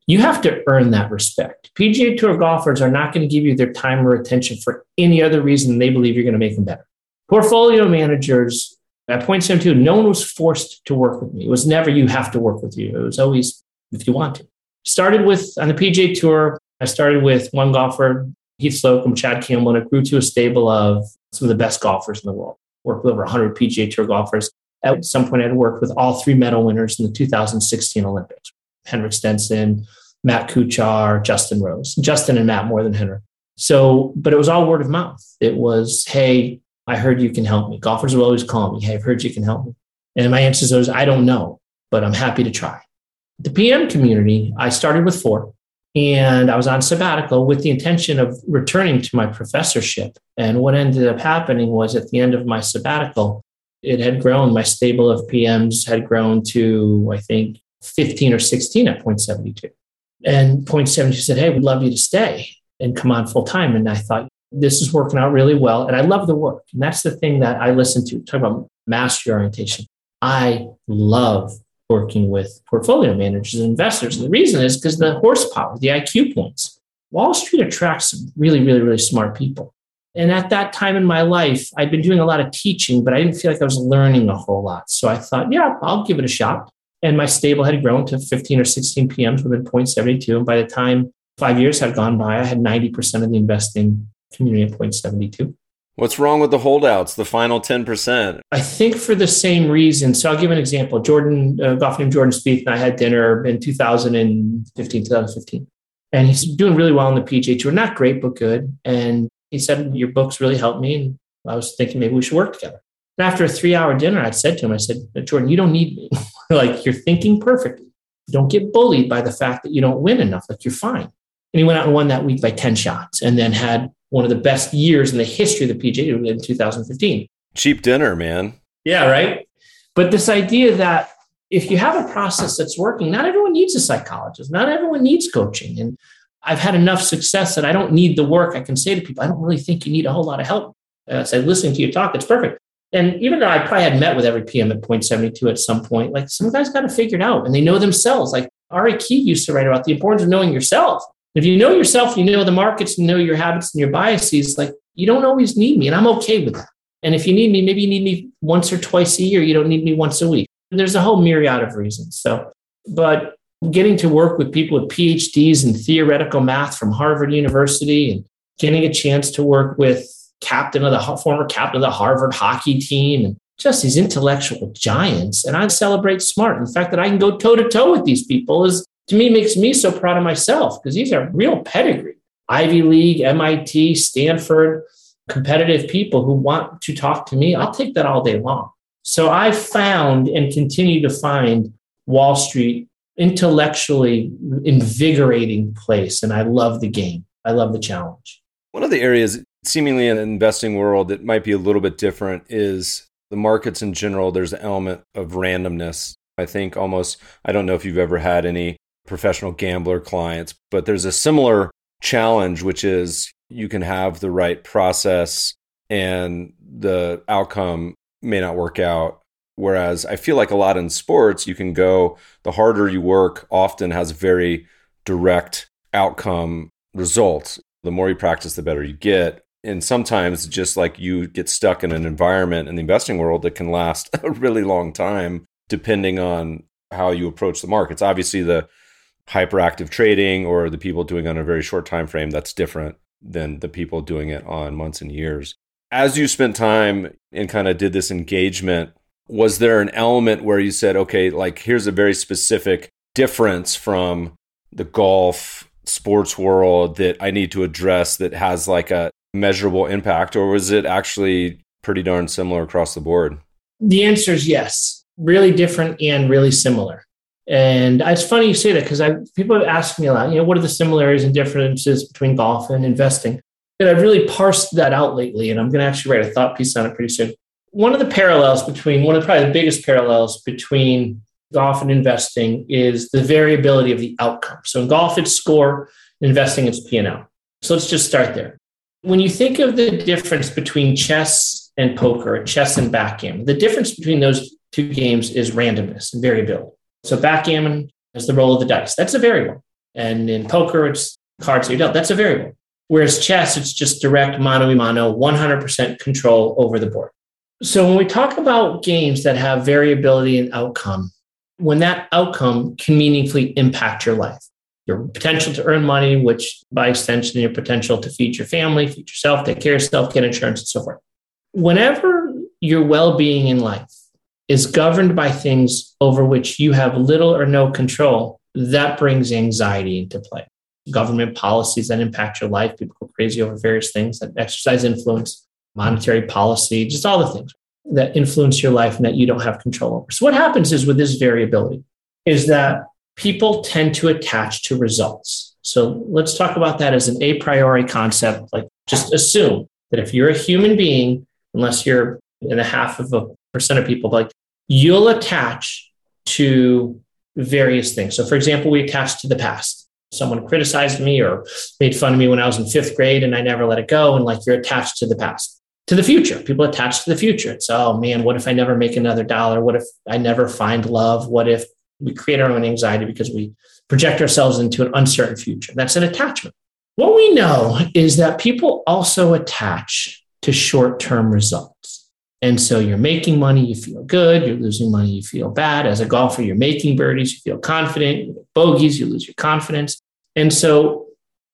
you have to earn that respect. PGA Tour golfers are not going to give you their time or attention for any other reason than they believe you're going to make them better. Portfolio managers at point seven two, no one was forced to work with me. It was never you have to work with you. It was always if you want to. Started with on the PGA Tour. I started with one golfer, Heath Slocum, Chad Campbell, and it grew to a stable of some of the best golfers in the world. Worked with over 100 PGA Tour golfers. At some point, I had worked with all three medal winners in the 2016 Olympics Henrik Stenson, Matt Kuchar, Justin Rose. Justin and Matt more than Henrik. So, but it was all word of mouth. It was, hey, I heard you can help me. Golfers will always call me, hey, I've heard you can help me. And my answer was, I don't know, but I'm happy to try. The PM community, I started with four and I was on sabbatical with the intention of returning to my professorship. And what ended up happening was at the end of my sabbatical, it had grown. My stable of PMs had grown to, I think, 15 or 16 at point 72. And point 72 said, Hey, we'd love you to stay and come on full time. And I thought, this is working out really well. And I love the work. And that's the thing that I listen to. Talk about mastery orientation. I love working with portfolio managers and investors. And the reason is because the horsepower, the IQ points. Wall Street attracts really, really, really smart people. And at that time in my life, I'd been doing a lot of teaching, but I didn't feel like I was learning a whole lot. So I thought, yeah, I'll give it a shot. And my stable had grown to 15 or 16 PMs within Point72. And by the time five years had gone by, I had 90% of the investing community at Point72. What's wrong with the holdouts, the final 10%? I think for the same reason. So I'll give an example. Jordan, uh, golf named Jordan Spieth, and I had dinner in 2015, 2015. And he's doing really well in the PGA Tour. Not great, but good. And he said, Your books really helped me. And I was thinking maybe we should work together. And after a three hour dinner, I said to him, I said, Jordan, you don't need me. like, you're thinking perfectly. Don't get bullied by the fact that you don't win enough. Like, you're fine. And he went out and won that week by 10 shots and then had one of the best years in the history of the PGA in 2015. Cheap dinner, man. Yeah, right. But this idea that if you have a process that's working, not everyone needs a psychologist, not everyone needs coaching. And I've had enough success that I don't need the work. I can say to people, I don't really think you need a whole lot of help. I say, listening to your talk, it's perfect. And even though I probably had met with every PM at point 72 at some point, like some guys got to figure it out and they know themselves. Like Ari Kiev used to write about the importance of knowing yourself. If you know yourself, you know the markets, you know your habits and your biases, like you don't always need me. And I'm okay with that. And if you need me, maybe you need me once or twice a year. You don't need me once a week. There's a whole myriad of reasons. So, but getting to work with people with PhDs in theoretical math from Harvard University and getting a chance to work with captain of the former captain of the Harvard hockey team and just these intellectual giants. And I celebrate smart. In fact, that I can go toe to toe with these people is to me makes me so proud of myself because these are real pedigree. Ivy League, MIT, Stanford, competitive people who want to talk to me. I'll take that all day long. So I found and continue to find Wall Street intellectually invigorating place. And I love the game. I love the challenge. One of the areas, seemingly in the investing world, that might be a little bit different is the markets in general. There's an element of randomness. I think almost, I don't know if you've ever had any professional gambler clients, but there's a similar challenge, which is you can have the right process and the outcome may not work out. Whereas I feel like a lot in sports, you can go, the harder you work often has a very direct outcome result. The more you practice, the better you get. And sometimes, just like you get stuck in an environment in the investing world that can last a really long time, depending on how you approach the markets. Obviously, the hyperactive trading or the people doing on a very short time frame, that's different than the people doing it on months and years. As you spent time and kind of did this engagement, was there an element where you said, okay, like here's a very specific difference from the golf sports world that I need to address that has like a measurable impact, or was it actually pretty darn similar across the board? The answer is yes, really different and really similar. And it's funny you say that because people have asked me a lot, you know, what are the similarities and differences between golf and investing? And I've really parsed that out lately, and I'm going to actually write a thought piece on it pretty soon. One of the parallels between, one of probably the biggest parallels between golf and investing is the variability of the outcome. So in golf, it's score, investing, it's P&L. So let's just start there. When you think of the difference between chess and poker, chess and backgammon, the difference between those two games is randomness and variability. So backgammon is the roll of the dice. That's a variable. And in poker, it's cards that you dealt. That's a variable. Whereas chess, it's just direct mano a mano, 100% control over the board. So when we talk about games that have variability in outcome, when that outcome can meaningfully impact your life, your potential to earn money, which by extension, your potential to feed your family, feed yourself, take care of yourself, get insurance, and so forth. Whenever your well being in life is governed by things over which you have little or no control, that brings anxiety into play. Government policies that impact your life, people go crazy over various things that exercise influence, monetary policy, just all the things that influence your life and that you don't have control over. So, what happens is with this variability is that people tend to attach to results. So, let's talk about that as an a priori concept. Like, just assume that if you're a human being, unless you're in a half of a percent of people, like you'll attach to various things. So, for example, we attach to the past. Someone criticized me or made fun of me when I was in fifth grade and I never let it go. And like you're attached to the past. To the future, people attach to the future. It's, oh man, what if I never make another dollar? What if I never find love? What if we create our own anxiety because we project ourselves into an uncertain future? That's an attachment. What we know is that people also attach to short term results. And so you're making money, you feel good. You're losing money, you feel bad. As a golfer, you're making birdies, you feel confident. You bogeys, you lose your confidence. And so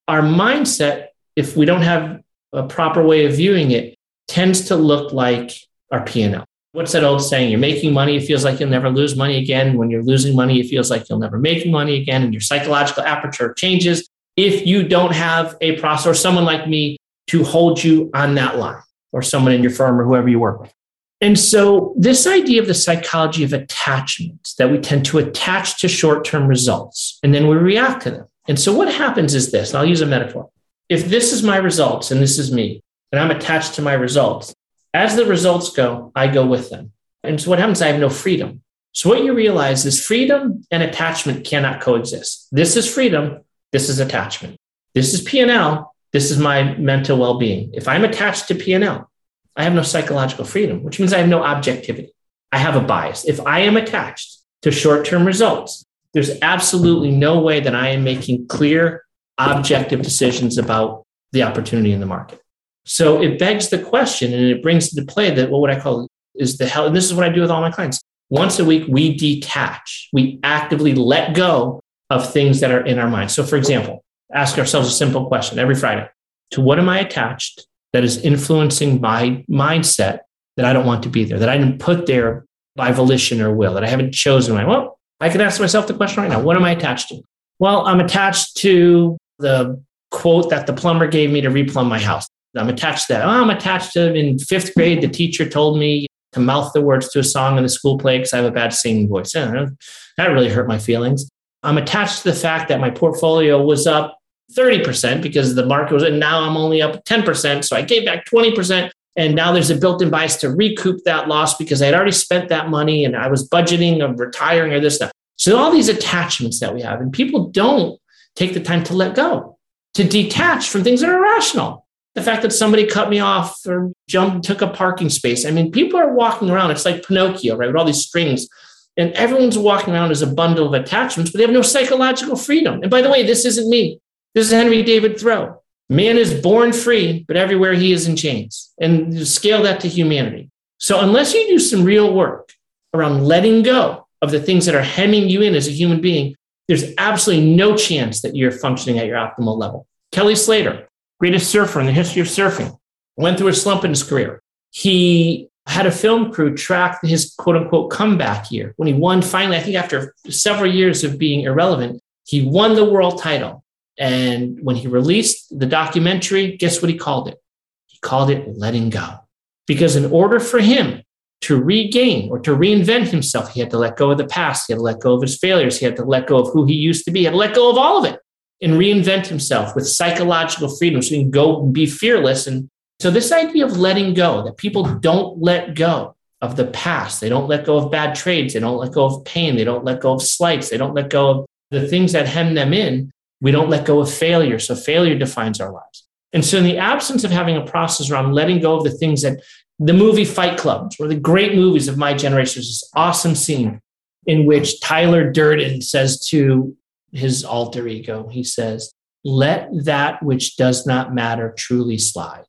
our mindset, if we don't have a proper way of viewing it, tends to look like our P&L. What's that old saying? You're making money, it feels like you'll never lose money again. When you're losing money, it feels like you'll never make money again. And your psychological aperture changes if you don't have a process or someone like me to hold you on that line or someone in your firm or whoever you work with. And so, this idea of the psychology of attachment that we tend to attach to short term results and then we react to them. And so, what happens is this, I'll use a metaphor. if this is my results and this is me, and I'm attached to my results, as the results go, I go with them. And so what happens? I have no freedom. So what you realize is freedom and attachment cannot coexist. This is freedom. This is attachment. This is P&L. This is my mental well-being. If I'm attached to P&L, I have no psychological freedom, which means I have no objectivity. I have a bias. If I am attached to short-term results, there's absolutely no way that I am making clear, objective decisions about the opportunity in the market. So it begs the question and it brings to play that what I call is the hell, and this is what I do with all my clients. Once a week, we detach, we actively let go of things that are in our mind. So, for example, ask ourselves a simple question every Friday To what am I attached that is influencing my mindset that I don't want to be there, that I didn't put there by volition or will, that I haven't chosen? My well, I can ask myself the question right now What am I attached to? Well, I'm attached to the quote that the plumber gave me to replumb my house. I'm attached to that. Oh, I'm attached to in fifth grade, the teacher told me to mouth the words to a song in the school play because I have a bad singing voice. That really hurt my feelings. I'm attached to the fact that my portfolio was up 30% because the market was, and now I'm only up 10%. So I gave back 20%. And now there's a built in bias to recoup that loss because I had already spent that money and I was budgeting of retiring or this stuff. So all these attachments that we have, and people don't take the time to let go, to detach from things that are irrational the fact that somebody cut me off or jumped, took a parking space. I mean, people are walking around. It's like Pinocchio, right? With all these strings. And everyone's walking around as a bundle of attachments, but they have no psychological freedom. And by the way, this isn't me. This is Henry David Thoreau. Man is born free, but everywhere he is in chains. And scale that to humanity. So unless you do some real work around letting go of the things that are hemming you in as a human being, there's absolutely no chance that you're functioning at your optimal level. Kelly Slater, greatest surfer in the history of surfing, went through a slump in his career. He had a film crew track his quote unquote comeback year when he won finally, I think after several years of being irrelevant, he won the world title. And when he released the documentary, guess what he called it? He called it Letting Go. Because in order for him to regain or to reinvent himself, he had to let go of the past. He had to let go of his failures. He had to let go of who he used to be. He had to let go of all of it and reinvent himself with psychological freedom so he can go and be fearless. And so, this idea of letting go, that people don't let go of the past, they don't let go of bad trades, they don't let go of pain, they don't let go of slights, they don't let go of the things that hem them in. We don't let go of failure. So, failure defines our lives. And so, in the absence of having a process around letting go of the things that the movie Fight Club, one of the great movies of my generation, is this awesome scene in which Tyler Durden says to his alter ego. He says, Let that which does not matter truly slide.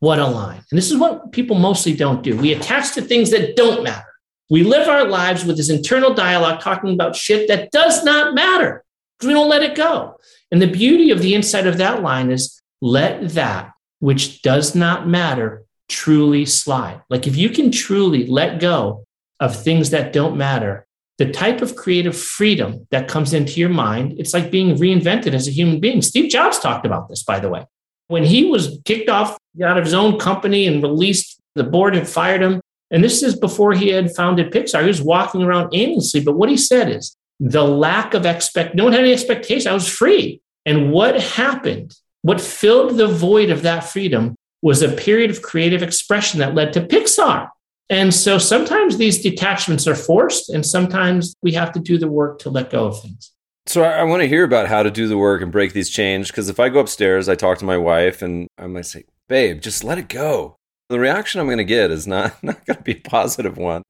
What a line. And this is what people mostly don't do. We attach to things that don't matter. We live our lives with this internal dialogue talking about shit that does not matter because we don't let it go. And the beauty of the inside of that line is let that which does not matter truly slide. Like if you can truly let go of things that don't matter, the type of creative freedom that comes into your mind, it's like being reinvented as a human being. Steve Jobs talked about this, by the way. When he was kicked off out of his own company and released, the board had fired him. And this is before he had founded Pixar. He was walking around aimlessly. But what he said is the lack of expect, no one had any expectation. I was free. And what happened, what filled the void of that freedom was a period of creative expression that led to Pixar. And so sometimes these detachments are forced, and sometimes we have to do the work to let go of things. So I, want to hear about how to do the work and break these chains. Because if I go upstairs, I talk to my wife, and I might say, "Babe, just let it go." The reaction I'm going to get is not not going to be a positive one,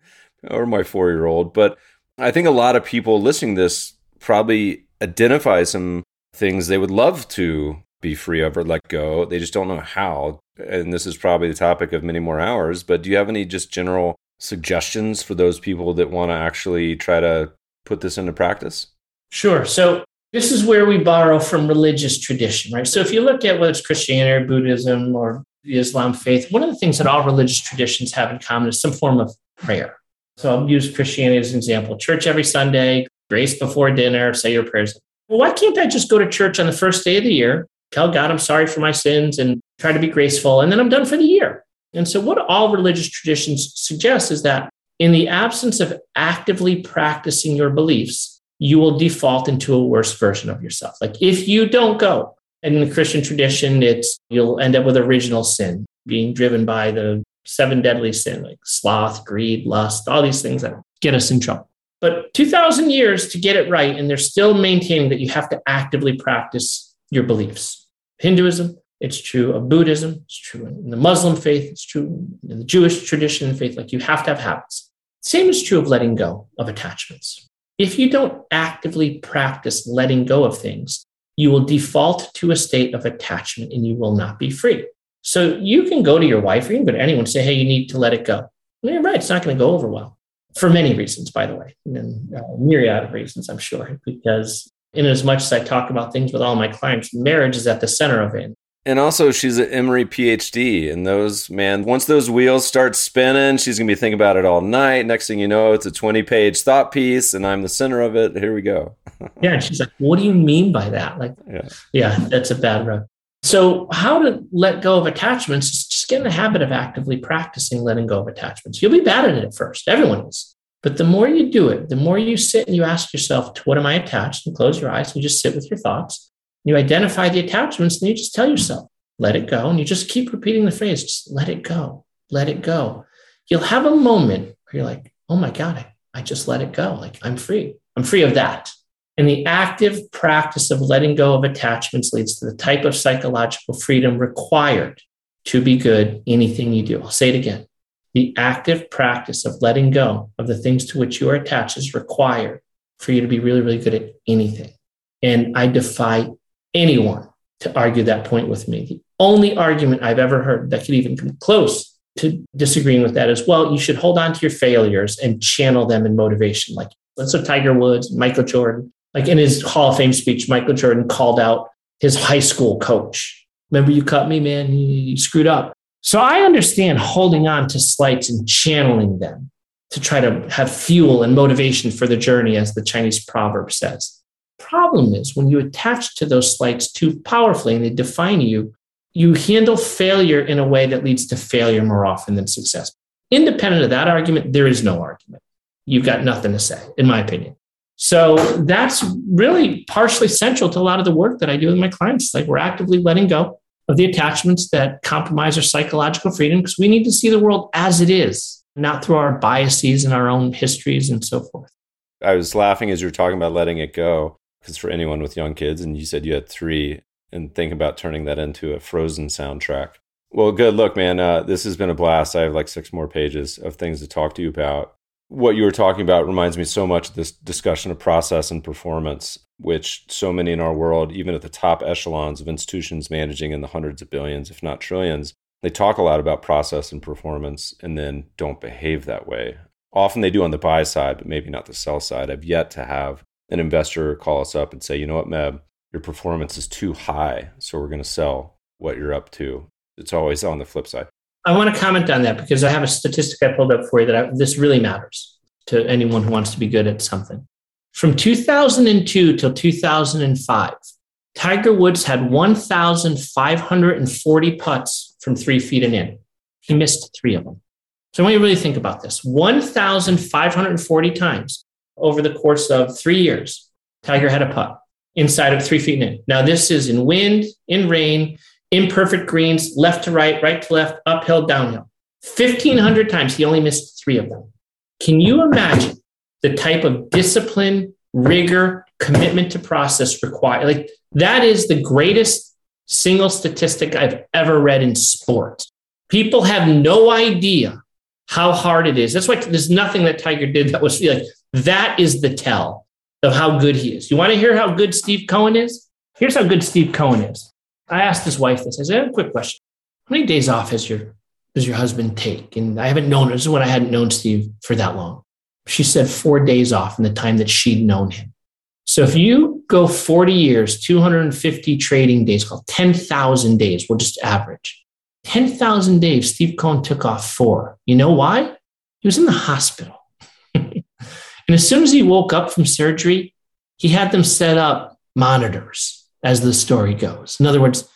or my four year old. But I think a lot of people listening to this probably identify some things they would love to be free of or let go. They just don't know how. And this is probably the topic of many more hours. But do you have any just general suggestions for those people that want to actually try to put this into practice? Sure. So this is where we borrow from religious tradition, right? So if you look at whether it's Christianity or Buddhism or the Islam faith, one of the things that all religious traditions have in common is some form of prayer. So I'll use Christianity as an example. Church every Sunday, grace before dinner, say your prayers. Well, why can't I just go to church on the first day of the year, tell God I'm sorry for my sins and try to be graceful, and then I'm done for the year. And so, what all religious traditions suggest is that in the absence of actively practicing your beliefs, you will default into a worse version of yourself. Like if you don't go in the Christian tradition, it's you'll end up with original sin, being driven by the seven deadly sin, like sloth, greed, lust, all these things that get us in trouble. But 2,000 years to get it right, and they're still maintaining that you have to actively practice your beliefs. Hinduism, it's true of Buddhism, it's true in the Muslim faith, it's true in the Jewish tradition and faith. Like you have to have habits. Same is true of letting go of attachments. If you don't actively practice letting go of things, you will default to a state of attachment and you will not be free. So you can go to your wife or you can go to anyone and say, hey, you need to let it go. And you're right, it's not going to go over well for many reasons, by the way, and uh, myriad of reasons, I'm sure, because in as much as I talk about things with all my clients, marriage is at the center of it. And also, she's an Emory PhD, and those man, once those wheels start spinning, she's gonna be thinking about it all night. Next thing you know, it's a twenty-page thought piece, and I'm the center of it. Here we go. yeah, and she's like, "What do you mean by that?" Like, yeah, yeah that's a bad rub. So, how to let go of attachments is just get in the habit of actively practicing letting go of attachments. You'll be bad at it at first. Everyone is. But the more you do it, the more you sit and you ask yourself, to what am I attached? And close your eyes and you just sit with your thoughts. You identify the attachments and you just tell yourself, let it go. And you just keep repeating the phrase, just let it go, let it go. You'll have a moment where you're like, oh my God, I, I just let it go. Like I'm free. I'm free of that. And the active practice of letting go of attachments leads to the type of psychological freedom required to be good anything you do. I'll say it again. The active practice of letting go of the things to which you are attached is required for you to be really, really good at anything. And I defy anyone to argue that point with me. The only argument I've ever heard that could even come close to disagreeing with that is well, you should hold on to your failures and channel them in motivation. Like that's what Tiger Woods, Michael Jordan, like in his Hall of Fame speech, Michael Jordan called out his high school coach. Remember, you cut me, man? You screwed up. So I understand holding on to slights and channeling them to try to have fuel and motivation for the journey, as the Chinese proverb says problem is when you attach to those slights too powerfully and they define you, you handle failure in a way that leads to failure more often than success. Independent of that argument, there is no argument. You've got nothing to say, in my opinion. So that's really partially central to a lot of the work that I do with my clients. Like we're actively letting go of the attachments that compromise our psychological freedom because we need to see the world as it is, not through our biases and our own histories and so forth. I was laughing as you were talking about letting it go because for anyone with young kids, and you said you had three, and think about turning that into a Frozen soundtrack. Well, good. Look, man, uh, this has been a blast. I have like six more pages of things to talk to you about. What you were talking about reminds me so much of this discussion of process and performance, which so many in our world, even at the top echelons of institutions managing in the hundreds of billions, if not trillions, they talk a lot about process and performance and then don't behave that way. Often they do on the buy side, but maybe not the sell side. I've yet to have an investor call us up and say, you know what, Meb, your performance is too high, so we're going to sell what you're up to. It's always on the flip side. I want to comment on that because I have a statistic I pulled up for you that I, this really matters to anyone who wants to be good at something. From 2002 till 2005, Tiger Woods had 1,540 putts from three feet and in. He missed three of them. So when you really think about this, 1,540 times over the course of three years, Tiger had a putt inside of three feet and in. Now, this is in wind, in rain, imperfect greens, left to right, right to left, uphill, downhill. 1,500 times, he only missed three of them. Can you imagine the type of discipline, rigor, commitment to process required? Like, that is the greatest single statistic I've ever read in sport. People have no idea how hard it is. That's why there's nothing that Tiger did that was like, that is the tell of how good he is. You want to hear how good Steve Cohen is? Here's how good Steve Cohen is. I asked his wife this. I said, a quick question. How many days off has your does your husband take? And I haven't known this is when I hadn't known Steve for that long. She said four days off in the time that she'd known him. So if you go 40 years, 250 trading days, called 10,000 days, we'll just average. 10,000 days, Steve Cohen took off four. You know why? He was in the hospital. And as soon as he woke up from surgery, he had them set up monitors, as the story goes. In other words,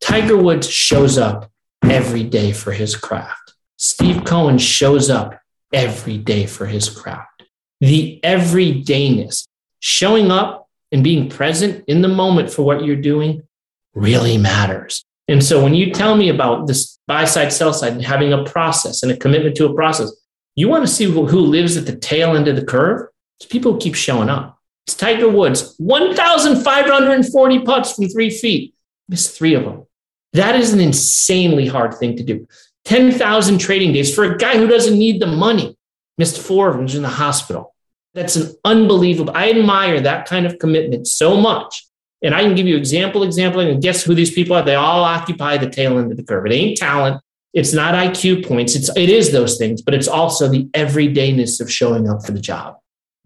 Tiger Woods shows up every day for his craft. Steve Cohen shows up every day for his craft. The everydayness, showing up and being present in the moment for what you're doing really matters. And so when you tell me about this buy side, sell side, and having a process and a commitment to a process, you want to see who, lives at the tail end of the curve? It's people who keep showing up. It's Tiger Woods, 1,540 putts from three feet, missed three of them. That is an insanely hard thing to do. 10,000 trading days for a guy who doesn't need the money, missed four of them, in the hospital. That's an unbelievable. I admire that kind of commitment so much. And I can give you example, example, and guess who these people are? They all occupy the tail end of the curve. It ain't talent. It's not IQ points. It's it is those things, but it's also the everydayness of showing up for the job.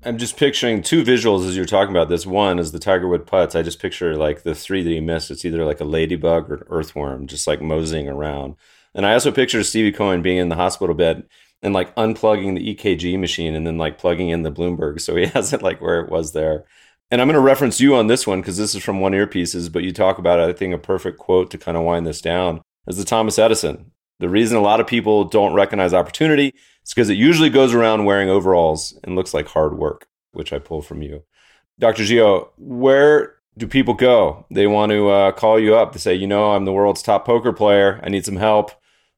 I'm just picturing two visuals as you're talking about this. One is the Tiger Wood putts. I just picture like the three that he missed. It's either like a ladybug or an earthworm, just like moseying around. And I also picture Stevie Cohen being in the hospital bed and like unplugging the EKG machine and then like plugging in the Bloomberg. So he has it like where it was there. And I'm going to reference you on this one because this is from one earpieces, but you talk about, I think, a perfect quote to kind of wind this down is the Thomas Edison. The reason a lot of people don't recognize opportunity is because it usually goes around wearing overalls and looks like hard work, which I pull from you. Dr. Gio, where do people go? They want to uh, call you up to say, you know, I'm the world's top poker player. I need some help.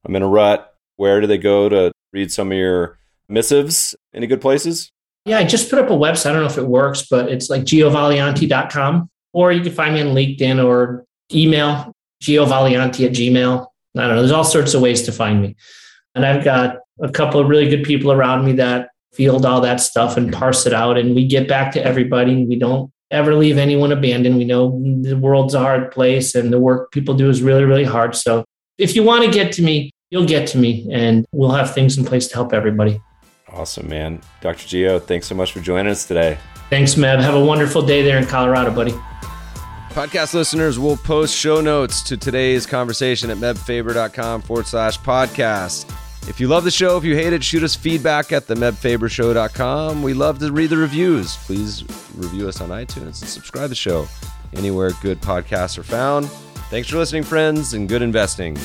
I'm in a rut. Where do they go to read some of your missives? Any good places? Yeah, I just put up a website. I don't know if it works, but it's like giovaliante.com. Or you can find me on LinkedIn or email giovalianti at gmail. I don't know. There's all sorts of ways to find me. And I've got a couple of really good people around me that field all that stuff and parse it out. And we get back to everybody. We don't ever leave anyone abandoned. We know the world's a hard place and the work people do is really, really hard. So if you want to get to me, you'll get to me and we'll have things in place to help everybody. Awesome, man. Dr. Gio, thanks so much for joining us today. Thanks, Meb. Have a wonderful day there in Colorado, buddy. Podcast listeners will post show notes to today's conversation at mebfaber.com forward slash podcast. If you love the show, if you hate it, shoot us feedback at the mebfabershow.com. We love to read the reviews. Please review us on iTunes and subscribe to the show anywhere good podcasts are found. Thanks for listening, friends, and good investing.